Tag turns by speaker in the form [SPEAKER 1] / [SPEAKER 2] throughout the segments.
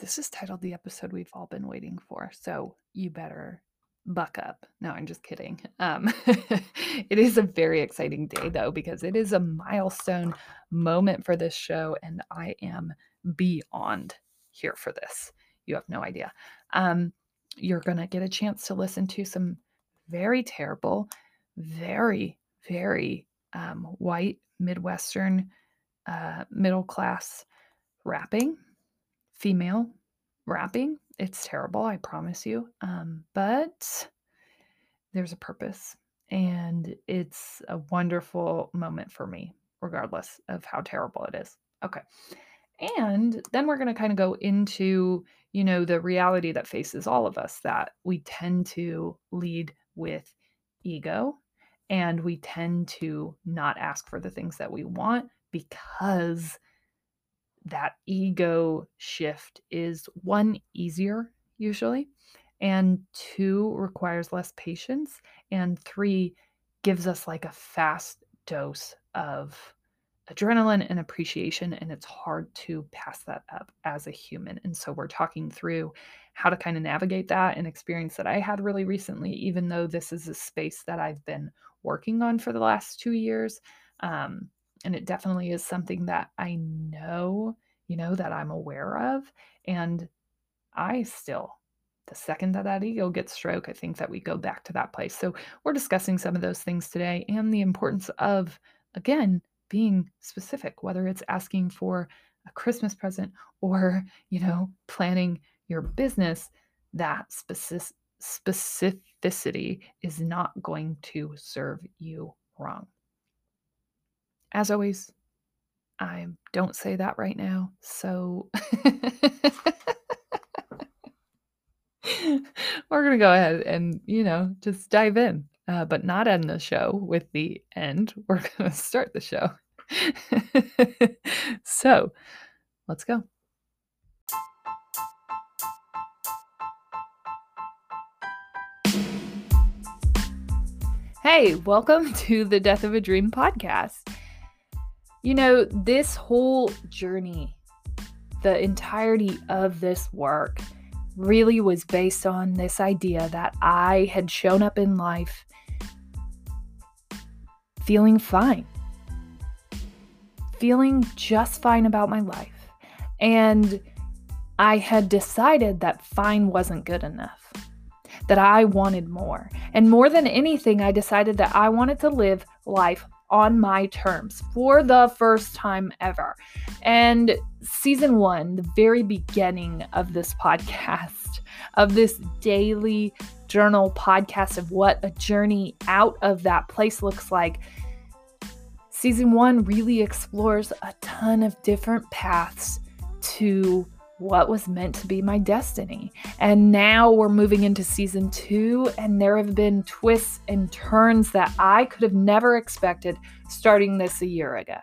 [SPEAKER 1] this is titled the episode we've all been waiting for. So you better buck up. No, I'm just kidding. Um, it is a very exciting day, though, because it is a milestone moment for this show, and I am beyond here for this. You have no idea. Um, you're going to get a chance to listen to some very terrible, very, very um, white, Midwestern, uh, middle class rapping, female rapping. It's terrible, I promise you. Um, but there's a purpose, and it's a wonderful moment for me, regardless of how terrible it is. Okay. And then we're going to kind of go into, you know, the reality that faces all of us that we tend to lead with ego and we tend to not ask for the things that we want because that ego shift is one easier usually and two requires less patience and three gives us like a fast dose of adrenaline and appreciation and it's hard to pass that up as a human and so we're talking through how to kind of navigate that and experience that i had really recently even though this is a space that i've been working on for the last two years um, and it definitely is something that i know you know that i'm aware of and i still the second that that ego gets stroke i think that we go back to that place so we're discussing some of those things today and the importance of again being specific, whether it's asking for a Christmas present or, you know, planning your business, that specific, specificity is not going to serve you wrong. As always, I don't say that right now. So we're going to go ahead and, you know, just dive in uh, but not end the show with the end. We're going to start the show. so let's go. Hey, welcome to the Death of a Dream podcast. You know, this whole journey, the entirety of this work, really was based on this idea that I had shown up in life feeling fine, feeling just fine about my life. And I had decided that fine wasn't good enough, that I wanted more. And more than anything, I decided that I wanted to live life on my terms for the first time ever. And season one, the very beginning of this podcast, of this daily journal podcast of what a journey out of that place looks like. Season one really explores a ton of different paths to what was meant to be my destiny. And now we're moving into season two, and there have been twists and turns that I could have never expected starting this a year ago.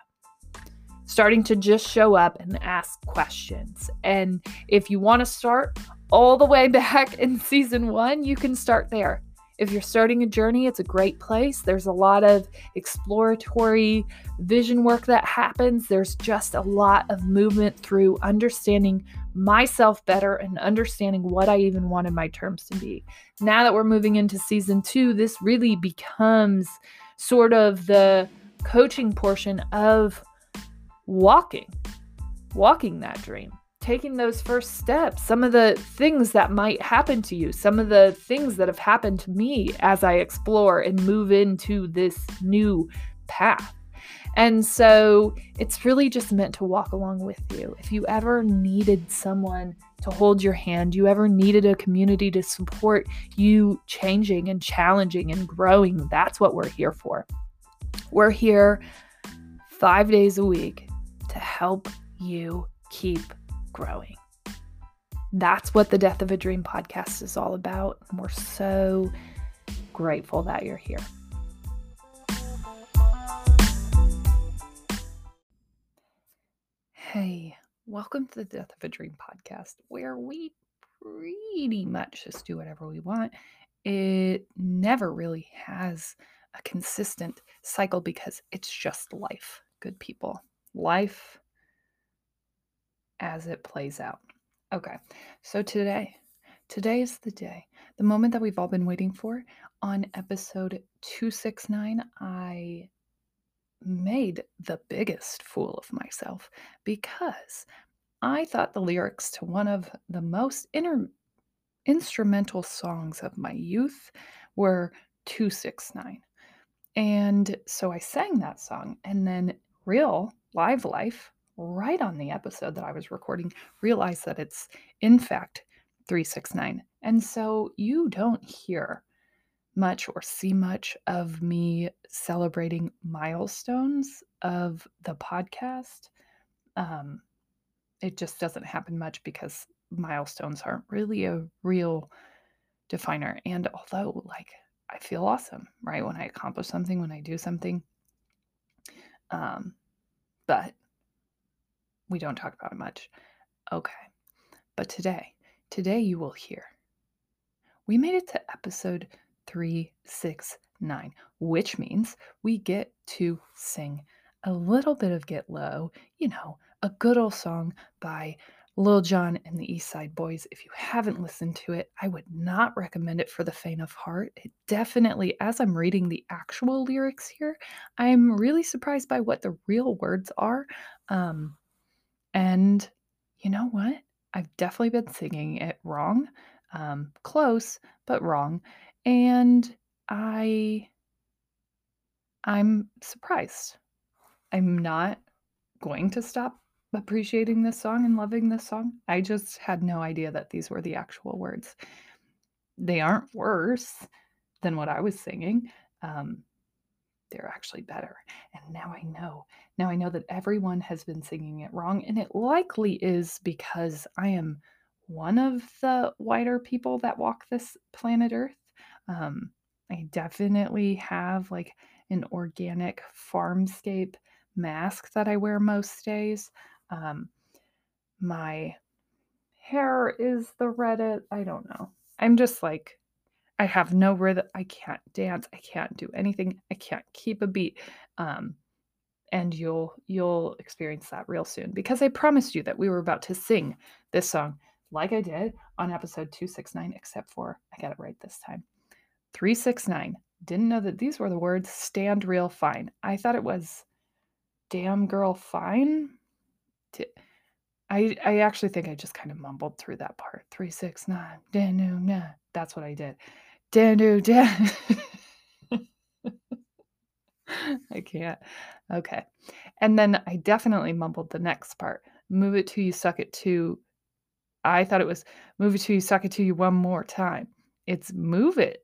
[SPEAKER 1] Starting to just show up and ask questions. And if you want to start all the way back in season one, you can start there. If you're starting a journey, it's a great place. There's a lot of exploratory vision work that happens. There's just a lot of movement through understanding myself better and understanding what I even wanted my terms to be. Now that we're moving into season two, this really becomes sort of the coaching portion of walking, walking that dream taking those first steps, some of the things that might happen to you, some of the things that have happened to me as I explore and move into this new path. And so it's really just meant to walk along with you. If you ever needed someone to hold your hand, you ever needed a community to support you changing and challenging and growing, that's what we're here for. We're here five days a week to help you keep growing. That's what the Death of a Dream podcast is all about. And we're so grateful that you're here. Hey, welcome to the Death of a Dream podcast, where we pretty much just do whatever we want. It never really has a consistent cycle because it's just life, good people. Life as it plays out. Okay. So today, today is the day, the moment that we've all been waiting for. On episode 269, I made the biggest fool of myself because I thought the lyrics to one of the most inter- instrumental songs of my youth were 269. And so I sang that song, and then real live life, right on the episode that I was recording, realized that it's in fact 369. And so you don't hear much or see much of me celebrating milestones of the podcast. Um, it just doesn't happen much because milestones aren't really a real definer. And although, like, I feel awesome, right? When I accomplish something, when I do something. Um, but we don't talk about it much. Okay. But today, today you will hear. We made it to episode 369, which means we get to sing a little bit of Get Low, you know, a good old song by Lil Jon and the East Side Boyz. If you haven't listened to it, I would not recommend it for the faint of heart. It definitely, as I'm reading the actual lyrics here, I'm really surprised by what the real words are. Um, and you know what? I've definitely been singing it wrong. Um, close, but wrong. And I I'm surprised. I'm not going to stop appreciating this song and loving this song. I just had no idea that these were the actual words. They aren't worse than what I was singing. Um, they're actually better. And now I know. Now I know that everyone has been singing it wrong. And it likely is because I am one of the whiter people that walk this planet Earth. Um, I definitely have like an organic farmscape mask that I wear most days. Um, my hair is the Reddit. I don't know. I'm just like, I have no rhythm. I can't dance. I can't do anything. I can't keep a beat. Um, and you'll you'll experience that real soon because I promised you that we were about to sing this song like I did on episode 269, except for I got it right this time. 369. Didn't know that these were the words stand real fine. I thought it was damn girl fine. I I actually think I just kind of mumbled through that part. 369. Danu That's what I did. Danu dan. I can't. Okay. And then I definitely mumbled the next part. Move it to you, suck it to. I thought it was move it to you, suck it to you one more time. It's move it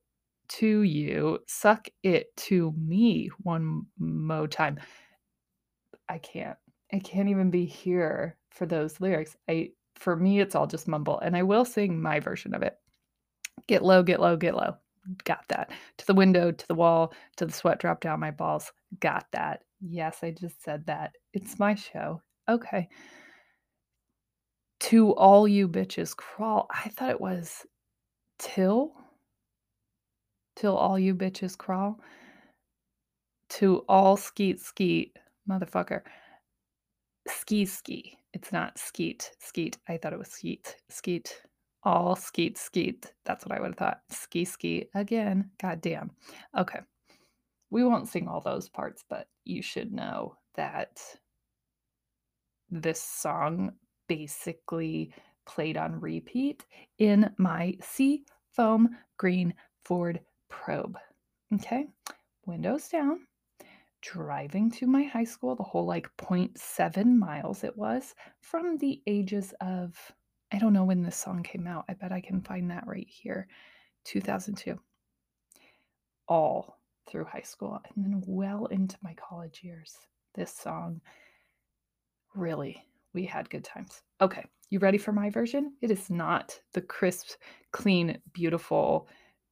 [SPEAKER 1] to you, suck it to me one more time. I can't. I can't even be here for those lyrics. I for me it's all just mumble and I will sing my version of it. Get low, get low, get low. Got that. To the window, to the wall, to the sweat drop down my balls. Got that. Yes, I just said that. It's my show. Okay. To all you bitches crawl. I thought it was till till all you bitches crawl. To all skeet skeet motherfucker. Ski ski. It's not skeet skeet. I thought it was skeet skeet. All skeet skeet. That's what I would have thought. Ski ski again. God damn. Okay. We won't sing all those parts, but you should know that this song basically played on repeat in my sea foam green Ford probe. Okay. Windows down driving to my high school, the whole like 0.7 miles it was from the ages of, I don't know when this song came out. I bet I can find that right here 2002. All through high school and then well into my college years. This song really, we had good times. Okay, you ready for my version? It is not the crisp, clean, beautiful,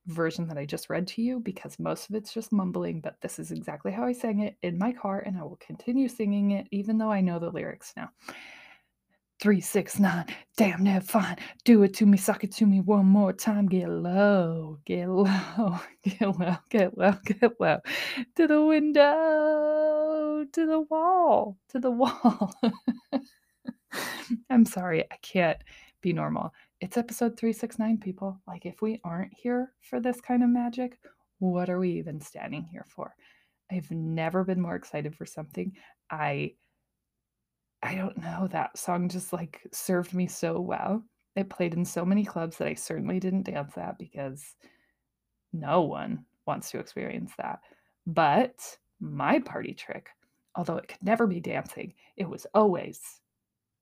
[SPEAKER 1] version that I just read to you because most of it's just mumbling, but this is exactly how I sang it in my car, and I will continue singing it even though I know the lyrics now. Three, six, nine, damn near fine. Do it to me, suck it to me one more time. Get low, get low, get low, get low, get low. To the window, to the wall, to the wall. I'm sorry, I can't be normal. It's episode 369, people. Like, if we aren't here for this kind of magic, what are we even standing here for? I've never been more excited for something. I I don't know, that song just like served me so well. It played in so many clubs that I certainly didn't dance at because no one wants to experience that. But my party trick, although it could never be dancing, it was always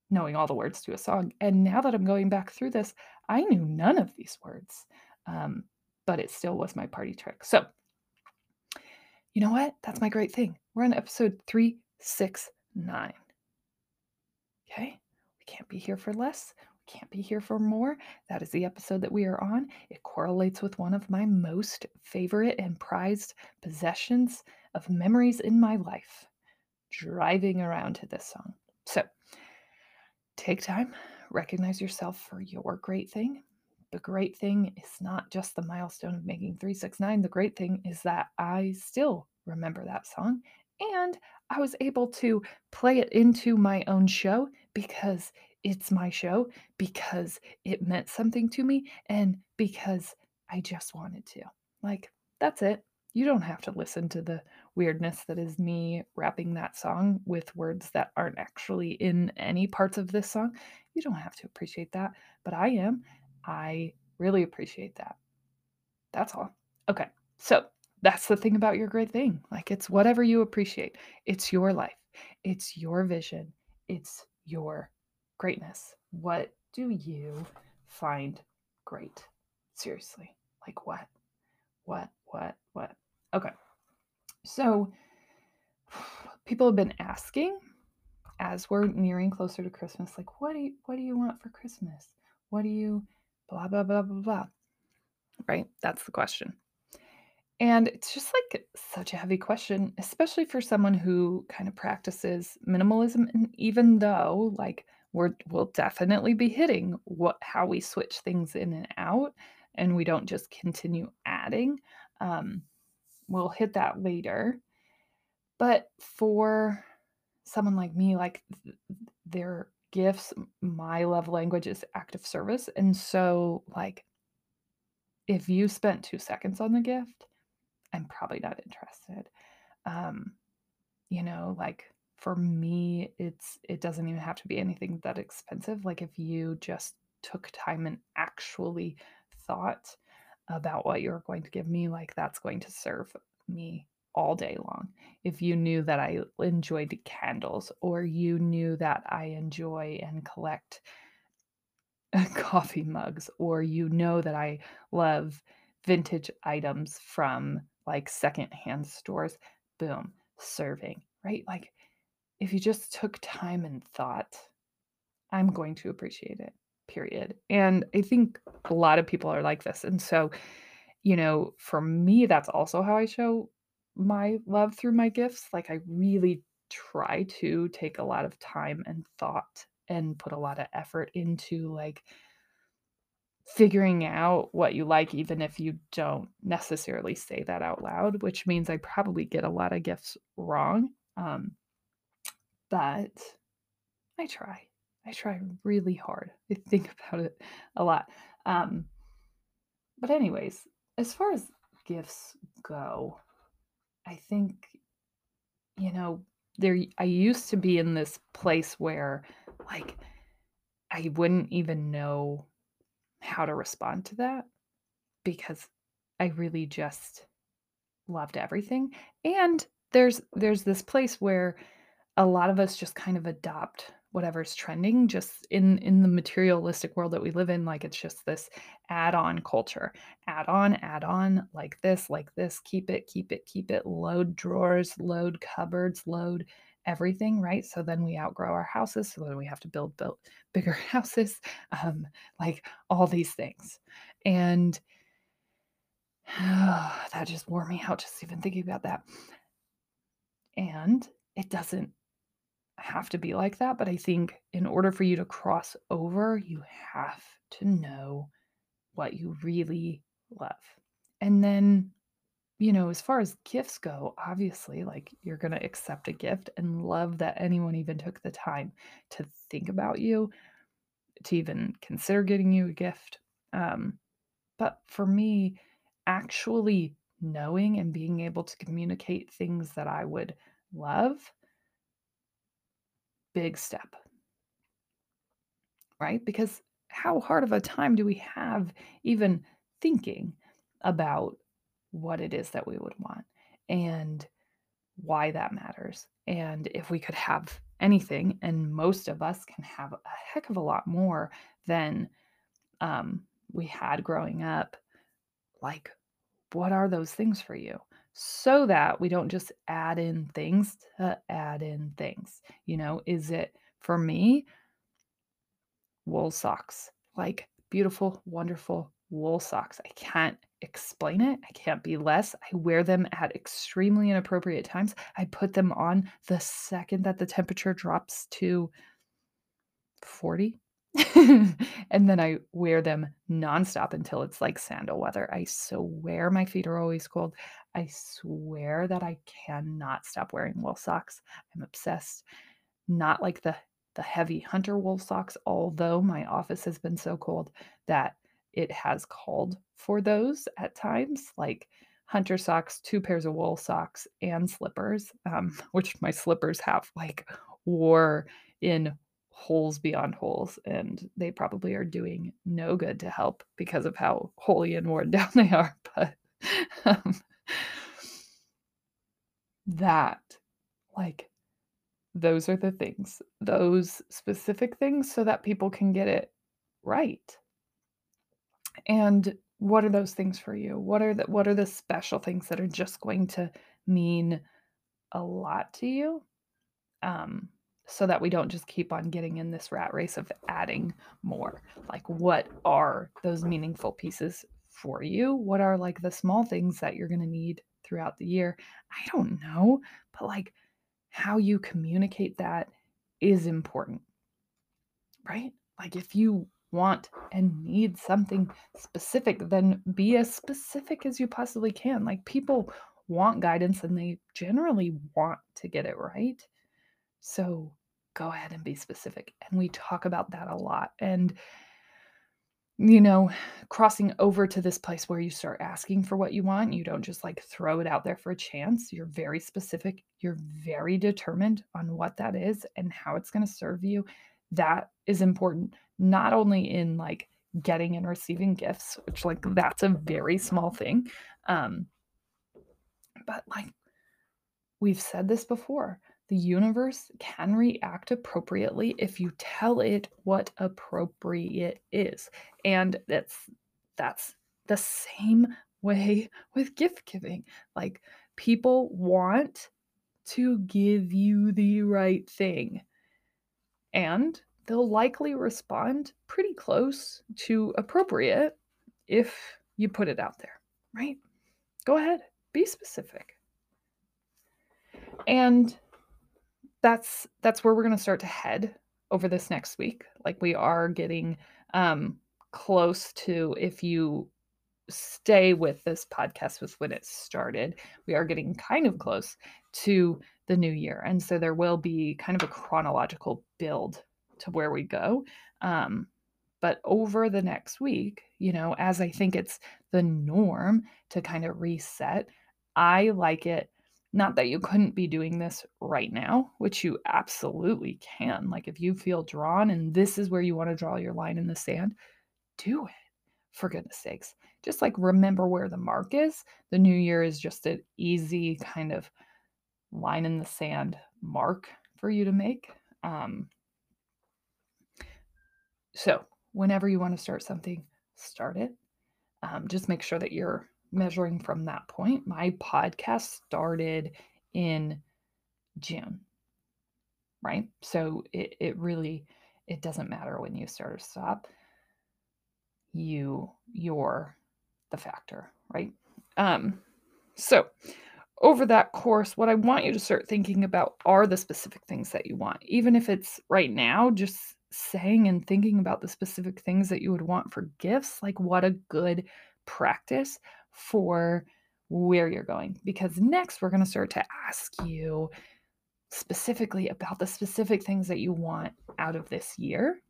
[SPEAKER 1] knowing all the words to a song. And now that I'm going back through this, I knew none of these words, um, but it still was my party trick. So, you know what? That's my great thing. We're on episode 369. Can't be here for less. We can't be here for more. That is the episode that we are on. It correlates with one of my most favorite and prized possessions of memories in my life driving around to this song. So take time, recognize yourself for your great thing. The great thing is not just the milestone of making 369. The great thing is that I still remember that song and I was able to play it into my own show because it's my show, because it meant something to me, and because I just wanted to. Like, that's it. You don't have to listen to the weirdness that is me rapping that song with words that aren't actually in any parts of this song. You don't have to appreciate that, but I am. I really appreciate that. That's all. Okay. So, that's the thing about your great thing. Like it's whatever you appreciate. It's your life. It's your vision. It's your greatness. What do you find great? Seriously. Like what? What? What? What? Okay. So people have been asking as we're nearing closer to Christmas, like, what do you what do you want for Christmas? What do you blah blah blah blah blah? Right? That's the question. And it's just like such a heavy question, especially for someone who kind of practices minimalism. And even though, like, we're we'll definitely be hitting what how we switch things in and out, and we don't just continue adding. Um, we'll hit that later. But for someone like me, like th- their gifts, my love language is active service. And so, like, if you spent two seconds on the gift, I'm probably not interested. Um, you know, like for me, it's it doesn't even have to be anything that expensive. Like if you just took time and actually thought about what you're going to give me, like that's going to serve me all day long. If you knew that I enjoyed candles or you knew that I enjoy and collect coffee mugs or you know that I love vintage items from like secondhand stores, boom, serving, right? Like if you just took time and thought, I'm going to appreciate it, period. And I think a lot of people are like this. And so, you know, for me, that's also how I show my love through my gifts. Like I really try to take a lot of time and thought and put a lot of effort into like figuring out what you like, even if you don't necessarily say that out loud, which means I probably get a lot of gifts wrong. Um, but I try. I try really hard. I think about it a lot. Um, but, anyways, as far as gifts go, I think, you know, there, I used to be in this place where, like, I wouldn't even know how to respond to that because I really just loved everything. And there's there's this place where a lot of us just kind of adopt whatever's trending just in in the materialistic world that we live in like it's just this add-on culture add on add on like this like this keep it keep it keep it load drawers load cupboards load everything, right? So then we outgrow our houses. So then we have to build, build bigger houses, um, like all these things. And uh, that just wore me out just even thinking about that. And it doesn't have to be like that. But I think in order for you to cross over, you have to know what you really love. And then you know, as far as gifts go, obviously, like you're going to accept a gift and love that anyone even took the time to think about you. to even consider getting you a gift. Um, but for me, actually knowing and being able to communicate things that I would love, big step. Right? Because how hard of a time do we have even thinking about what it is that we would want and why that matters? And if we could have anything, and most of us can have a heck of a lot more than um, we had growing up, like, what are those things for you? So that we don't just add in things to add in things. You know, is it for me? Wool socks, like beautiful, wonderful wool socks. I can't explain it. I can't be less. I wear them at extremely inappropriate times. I put them on the second that the temperature drops to 40. and then I wear them nonstop until it's like sandal weather. I swear my feet are always cold. I swear that I cannot stop wearing wool socks. I'm obsessed. Not like the the heavy hunter wool socks, although my office has been so cold that it has called for those at times, like hunter socks, two pairs of wool socks, and slippers, um, which my slippers have like wore in holes beyond holes, and they probably are doing no good to help because of how holy and worn down they are. But um, that, like, those are the things, those specific things, so that people can get it right. And what are those things for you? What are the what are the special things that are just going to mean a lot to you? Um, so that we don't just keep on getting in this rat race of adding more. Like, what are those meaningful pieces for you? What are like the small things that you're going to need throughout the year? I don't know, but like how you communicate that is important, right? Like, if you want and need something specific, then be as specific as you possibly can. Like, people want guidance and they generally want to get it right. So go ahead and be specific. And we talk about that a lot. And, you know, crossing over to this place where you start asking for what you want, you don't just like throw it out there for a chance. You're very specific, you're very determined on what that is and how it's going to serve you. That is important, not only in like getting and receiving gifts, which like that's a very small thing. Um, but like we've said this before, the universe can react appropriately if you tell it what appropriate is. And that's that's the same way with gift giving. Like people want to give you the right thing. And they'll likely respond pretty close to appropriate if you put it out there, right? Go ahead, be specific. And that's that's where we're going to start to head over this next week. Like we are getting um close to if you stay with this podcast with when it started, we are getting kind of close to the new year. And so there will be kind of a chronological build to where we go. Um, but over the next week, you know, as I think it's the norm to kind of reset, I like it not that you couldn't be doing this right now, which you absolutely can. Like if you feel drawn and this is where you want to draw your line in the sand, do it. For goodness sakes. Just like remember where the mark is. The new year is just an easy kind of line in the sand mark for you to make. Um, so, whenever you want to start something, start it. Um, just make sure that you're measuring from that point. My podcast started in June, right? So it, it really it doesn't matter when you start or stop. You you're the factor, right? Um, so over that course, what I want you to start thinking about are the specific things that you want. Even if it's right now, just saying and thinking about the specific things that you would want for gifts, like what a good practice for where you're going. Because next, we're going to start to ask you specifically about the specific things that you want out of this year.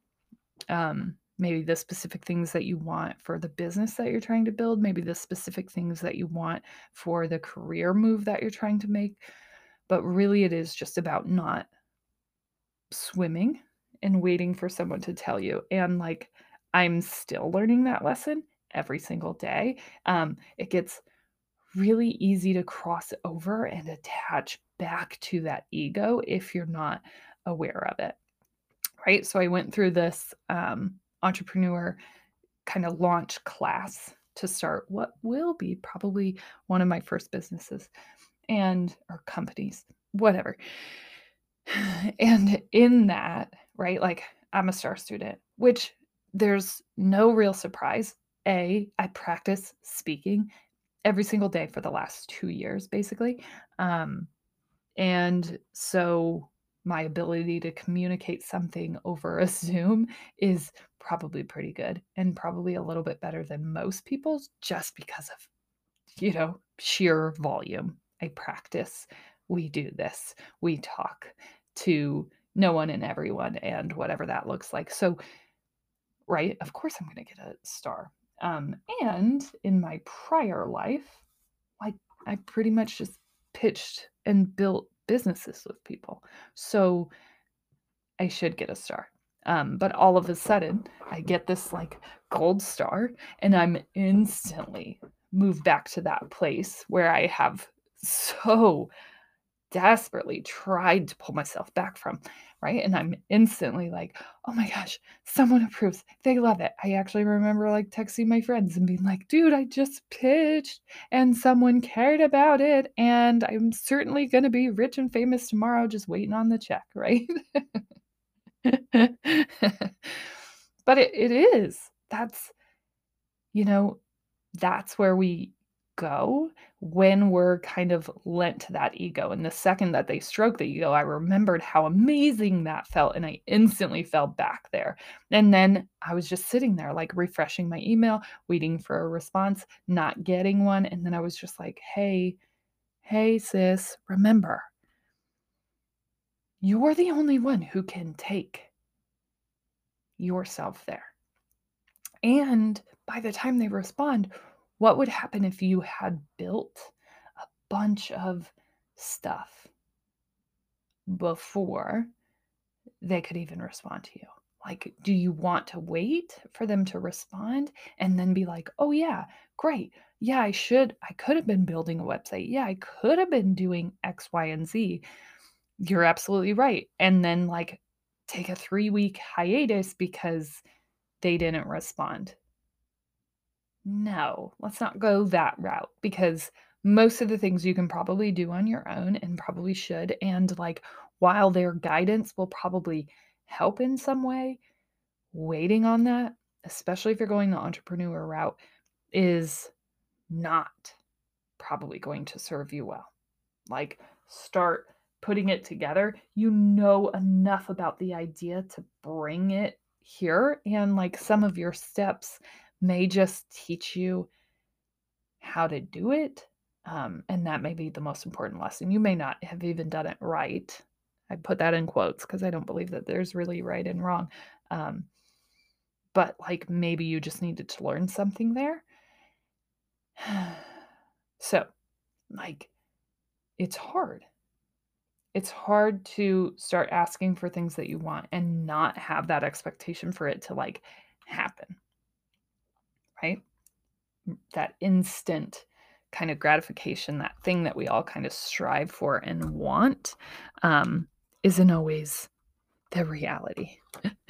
[SPEAKER 1] um, maybe the specific things that you want for the business that you're trying to build, maybe the specific things that you want for the career move that you're trying to make. But really, it is just about not swimming and waiting for someone to tell you. And like, I'm still learning that lesson every single day. Um, it gets really easy to cross over and attach back to that ego if you're not aware of it. Right. So I went through this um, entrepreneur kind of launch class to start what will be probably one of my first businesses and or companies, whatever. And in that, right, like I'm a star student, which there's no real surprise. A, I practice speaking every single day for the last two years, basically. Um, and so my ability to communicate something over a Zoom is probably pretty good and probably a little bit better than most people's just because of, you know, sheer volume. I practice. We do this. We talk to no one and everyone and whatever that looks like. So, right, of course I'm going to get a star. Um, and in my prior life, like I pretty much just pitched and built businesses with people. So I should get a star. Um, but all of a sudden, I get this like gold star, and I'm instantly moved back to that place where I have so desperately tried to pull myself back from, right? And I'm instantly like, oh my gosh, someone approves. They love it. I actually remember like texting my friends and being like, dude, I just pitched and someone cared about it. And I'm certainly going to be rich and famous tomorrow, just waiting on the check, right? but it, it is. That's, you know, that's where we go when we're kind of lent to that ego. And the second that they stroke the ego, I remembered how amazing that felt. And I instantly fell back there. And then I was just sitting there, like refreshing my email, waiting for a response, not getting one. And then I was just like, hey, hey, sis, remember, you're the only one who can take yourself there. And by the time they respond, what would happen if you had built a bunch of stuff before they could even respond to you? Like, do you want to wait for them to respond and then be like, oh, yeah, great. Yeah, I should. I could have been building a website. Yeah, I could have been doing X, Y, and Z. You're absolutely right. And then, like, take a three week hiatus because they didn't respond. No, let's not go that route because most of the things you can probably do on your own and probably should. And like, while their guidance will probably help in some way, waiting on that, especially if you're going the entrepreneur route, is not probably going to serve you well. Like, start putting it together. You know enough about the idea to bring it here, and like some of your steps may just teach you how to do it. Um, and that may be the most important lesson. You may not have even done it right. I put that in quotes because I don't believe that there's really right and wrong. Um, but like maybe you just needed to learn something there. so, like, it's hard. It's hard to start asking for things that you want and not have that expectation for it to like happen right? That instant kind of gratification, that thing that we all kind of strive for and want, um, isn't always the reality.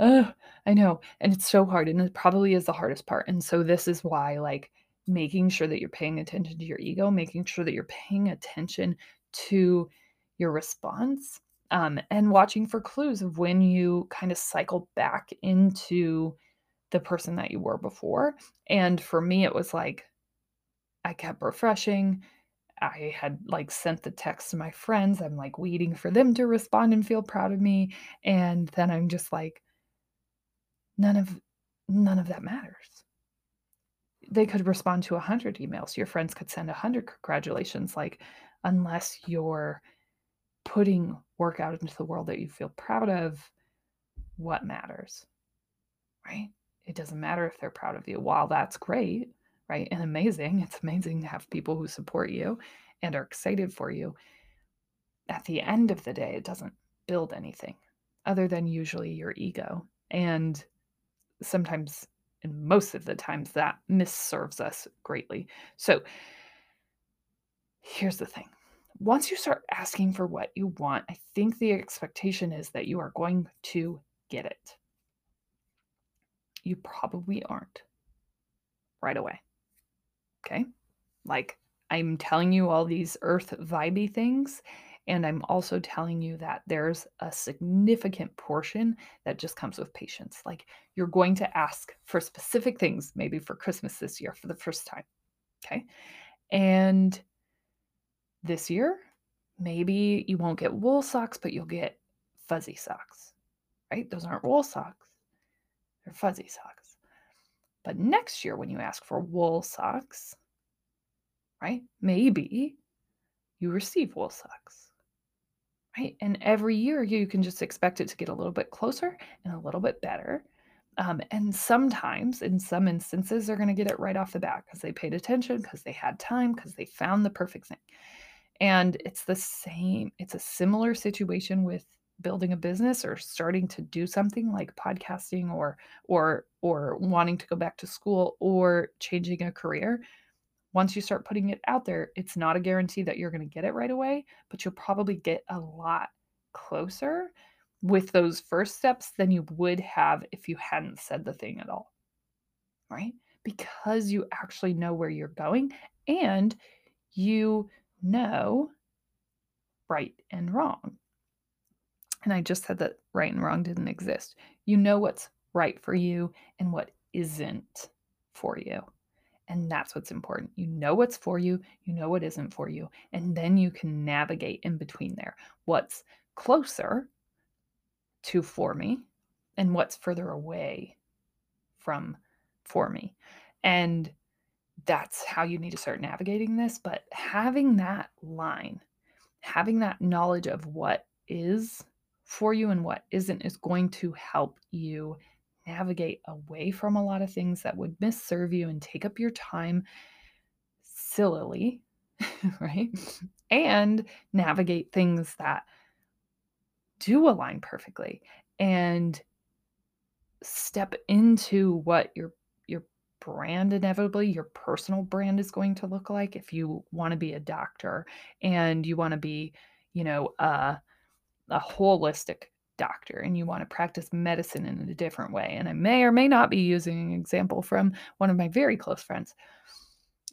[SPEAKER 1] oh, I know. And it's so hard. And it probably is the hardest part. And so, this is why, like, making sure that you're paying attention to your ego, making sure that you're paying attention to your response, um, and watching for clues of when you kind of cycle back into the person that you were before. And for me, it was like I kept refreshing. I had like sent the text to my friends. I'm like waiting for them to respond and feel proud of me. And then I'm just like, none of none of that matters. They could respond to a hundred emails. Your friends could send a hundred congratulations. Like, unless you're putting work out into the world that you feel proud of, what matters? It doesn't matter if they're proud of you. While that's great, right? And amazing, it's amazing to have people who support you and are excited for you. At the end of the day, it doesn't build anything other than usually your ego. And sometimes, and most of the times, that misserves us greatly. So here's the thing once you start asking for what you want, I think the expectation is that you are going to get it. You probably aren't right away. Okay. Like I'm telling you all these earth vibey things. And I'm also telling you that there's a significant portion that just comes with patience. Like you're going to ask for specific things, maybe for Christmas this year for the first time. Okay. And this year, maybe you won't get wool socks, but you'll get fuzzy socks, right? Those aren't wool socks, they're fuzzy socks. But next year, when you ask for wool socks, right, maybe you receive wool socks, right? And every year, you can just expect it to get a little bit closer and a little bit better. Um, and sometimes, in some instances, they're going to get it right off the bat because they paid attention, because they had time, because they found the perfect thing. And it's the same, it's a similar situation with building a business or starting to do something like podcasting or or or wanting to go back to school or changing a career once you start putting it out there it's not a guarantee that you're going to get it right away but you'll probably get a lot closer with those first steps than you would have if you hadn't said the thing at all right because you actually know where you're going and you know right and wrong. And I just said that right and wrong didn't exist. You know what's right for you and what isn't for you. And that's what's important. You know what's for you, you know what isn't for you, and then you can navigate in between there. What's closer to for me and what's further away from for me. And that's how you need to start navigating this. But having that line, having that knowledge of what is for you and what isn't is going to help you navigate away from a lot of things that would misserve you and take up your time sillily, right? And navigate things that do align perfectly and step into what your your brand inevitably your personal brand is going to look like if you want to be a doctor and you want to be you know uh, a holistic doctor and you want to practice medicine in a different way and i may or may not be using an example from one of my very close friends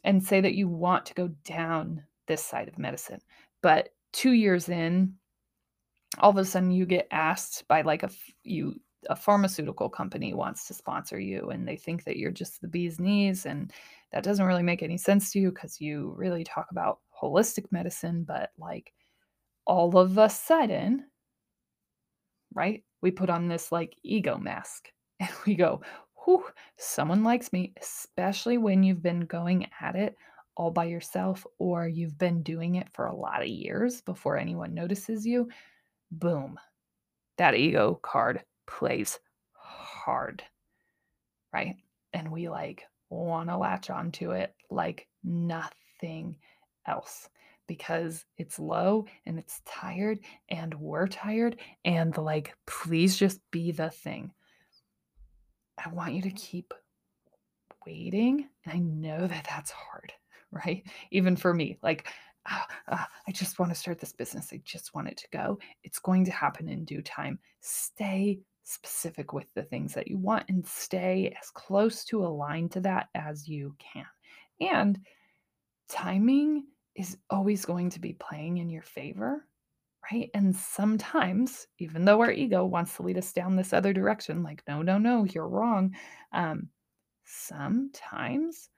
[SPEAKER 1] and say that you want to go down this side of medicine but two years in all of a sudden you get asked by like a you a pharmaceutical company wants to sponsor you and they think that you're just the bee's knees and that doesn't really make any sense to you because you really talk about holistic medicine but like all of a sudden right we put on this like ego mask and we go whew someone likes me especially when you've been going at it all by yourself or you've been doing it for a lot of years before anyone notices you boom that ego card plays hard, right? And we like want to latch onto it like nothing else because it's low and it's tired and we're tired and like please just be the thing. I want you to keep waiting and I know that that's hard, right? Even for me, like uh, uh, I just want to start this business. I just want it to go. It's going to happen in due time. Stay specific with the things that you want and stay as close to aligned to that as you can. And timing is always going to be playing in your favor, right? And sometimes, even though our ego wants to lead us down this other direction, like, no, no, no, you're wrong. Um, sometimes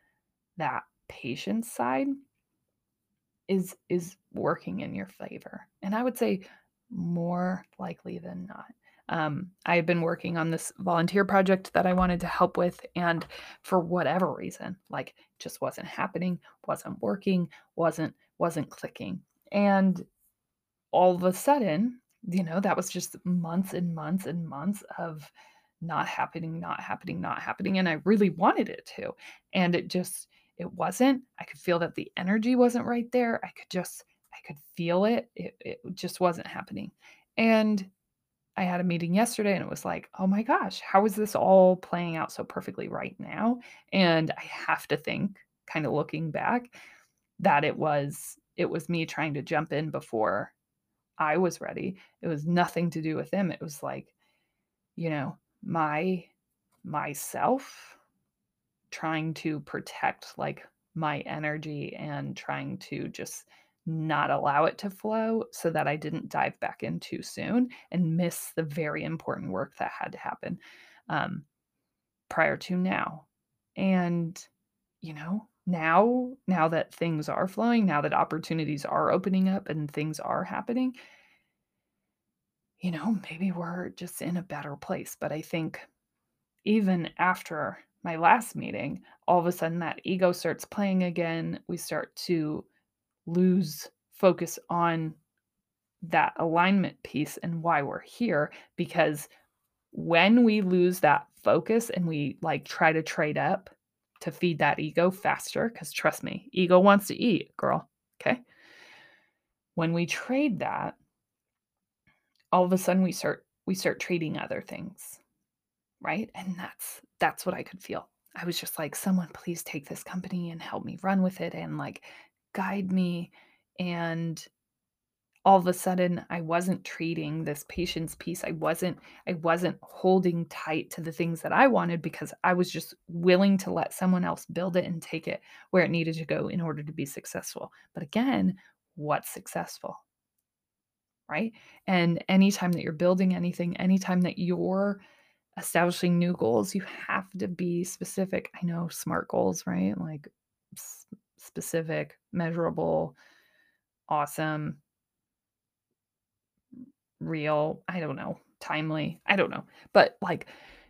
[SPEAKER 1] that patience side is is working in your favor. And I would say more likely than not. Um, I had been working on this volunteer project that I wanted to help with, and for whatever reason, like just wasn't happening, wasn't working, wasn't wasn't clicking, and all of a sudden, you know, that was just months and months and months of not happening, not happening, not happening. And I really wanted it to. And it just, it wasn't. I could feel that the energy wasn't right there. I could just, I could feel it. It, it just wasn't happening. And I had a meeting yesterday and it was like, oh my gosh, how is this all playing out so perfectly right now? And I have to think, kind of looking back, that it was it was me trying to jump in before I was ready. It was nothing to do with them. It was like, you know, my myself trying to protect like my energy and trying to just not allow it to flow so that I didn't dive back in too soon and miss the very important work that had to happen um, prior to now. And, you know, now, now that things are flowing, now that opportunities are opening up and things are happening, you know, maybe we're just in a better place. But I think even after my last meeting, all of a sudden that ego starts playing again. We start to lose focus on that alignment piece and why we're here. Because when we lose that focus and we like try to trade up to feed that ego faster, because trust me, ego wants to eat, girl. Okay. When we trade that, all of a sudden we start we start trading other things right and that's that's what i could feel i was just like someone please take this company and help me run with it and like guide me and all of a sudden i wasn't treating this patience piece i wasn't i wasn't holding tight to the things that i wanted because i was just willing to let someone else build it and take it where it needed to go in order to be successful but again what's successful right and anytime that you're building anything anytime that you're establishing new goals, you have to be specific. I know SMART goals, right? Like specific, measurable, awesome, real, I don't know, timely, I don't know. But like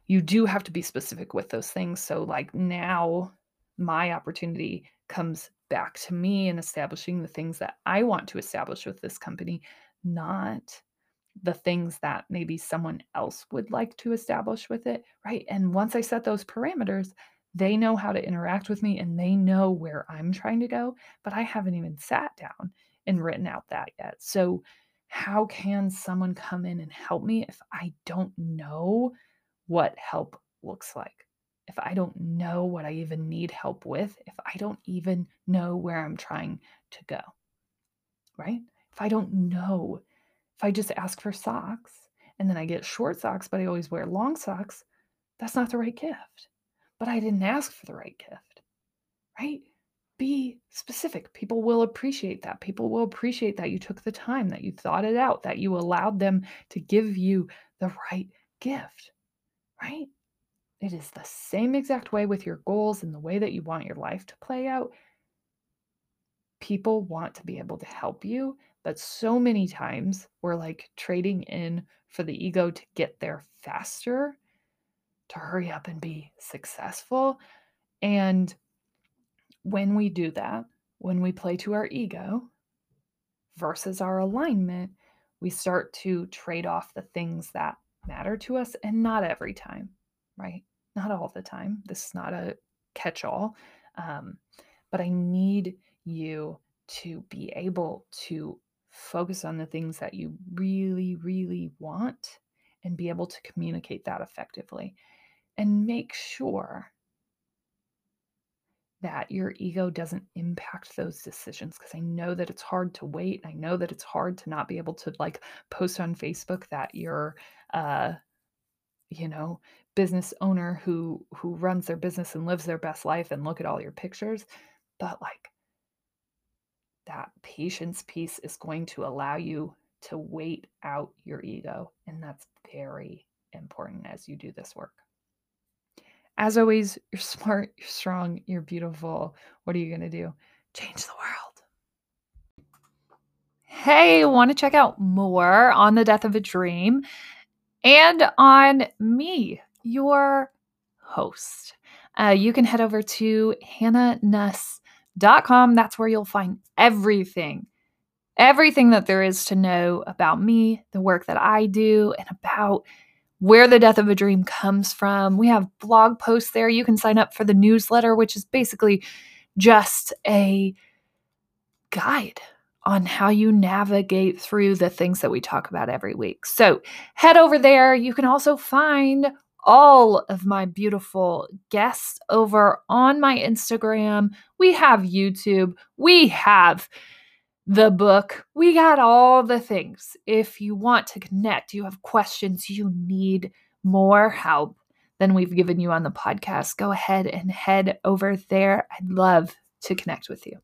[SPEAKER 1] you do have to be specific with those things. So like now my opportunity comes back to me in establishing the things that I want to establish with this company, not the things that maybe someone else would like to establish with it, right? And once I set those parameters, they know how to interact with me and they know where I'm trying to go, but I haven't even sat down and written out that yet. So, how can someone come in and help me if I don't know what help looks like? If I don't know what I even need help with, if I don't even know where I'm trying to go, right? If I don't know if I just ask for socks and then I get short socks, but I always wear long socks, that's not the right gift. But I didn't ask for the right gift, right? Be specific. People will appreciate that. People will appreciate that you took the time, that you thought it out, that you allowed them to give you the right gift, right? It is the same exact way with your goals and the way that you want your life to play out. People want to be able to help you but so many times we're like trading in for the ego to get there faster, to hurry up and be successful. And when we do that, when we play to our ego versus our alignment, we start to trade off the things that matter to us and not every time, right? Not all the time. This is not a catch all. Um, but I need you to be able to focus on the things that you really, really want and be able to communicate that effectively. And make sure that your ego doesn't impact those decisions because I know that it's hard to wait. I know that it's hard to not be able to like post on Facebook that you're uh you know business owner who who runs their business and lives their best life and look at all your pictures but like that patience piece is going to allow you to wait out your ego. And that's very important as you do this work. As always, you're smart, you're strong, you're beautiful. What are you going to do? Change the world. Hey, want to check out more on the death of a dream and on me, your host? Uh, you can head over to Hannah Nuss com. That's where you'll find everything, everything that there is to know about me, the work that I do, and about where the death of a dream comes from. We have blog posts there. You can sign up for the newsletter, which is basically just a guide on how you navigate through the things that we talk about every week. So head over there. You can also find all of my beautiful guests over on my Instagram. We have YouTube. We have the book. We got all the things. If you want to connect, you have questions, you need more help than we've given you on the podcast, go ahead and head over there. I'd love to connect with you.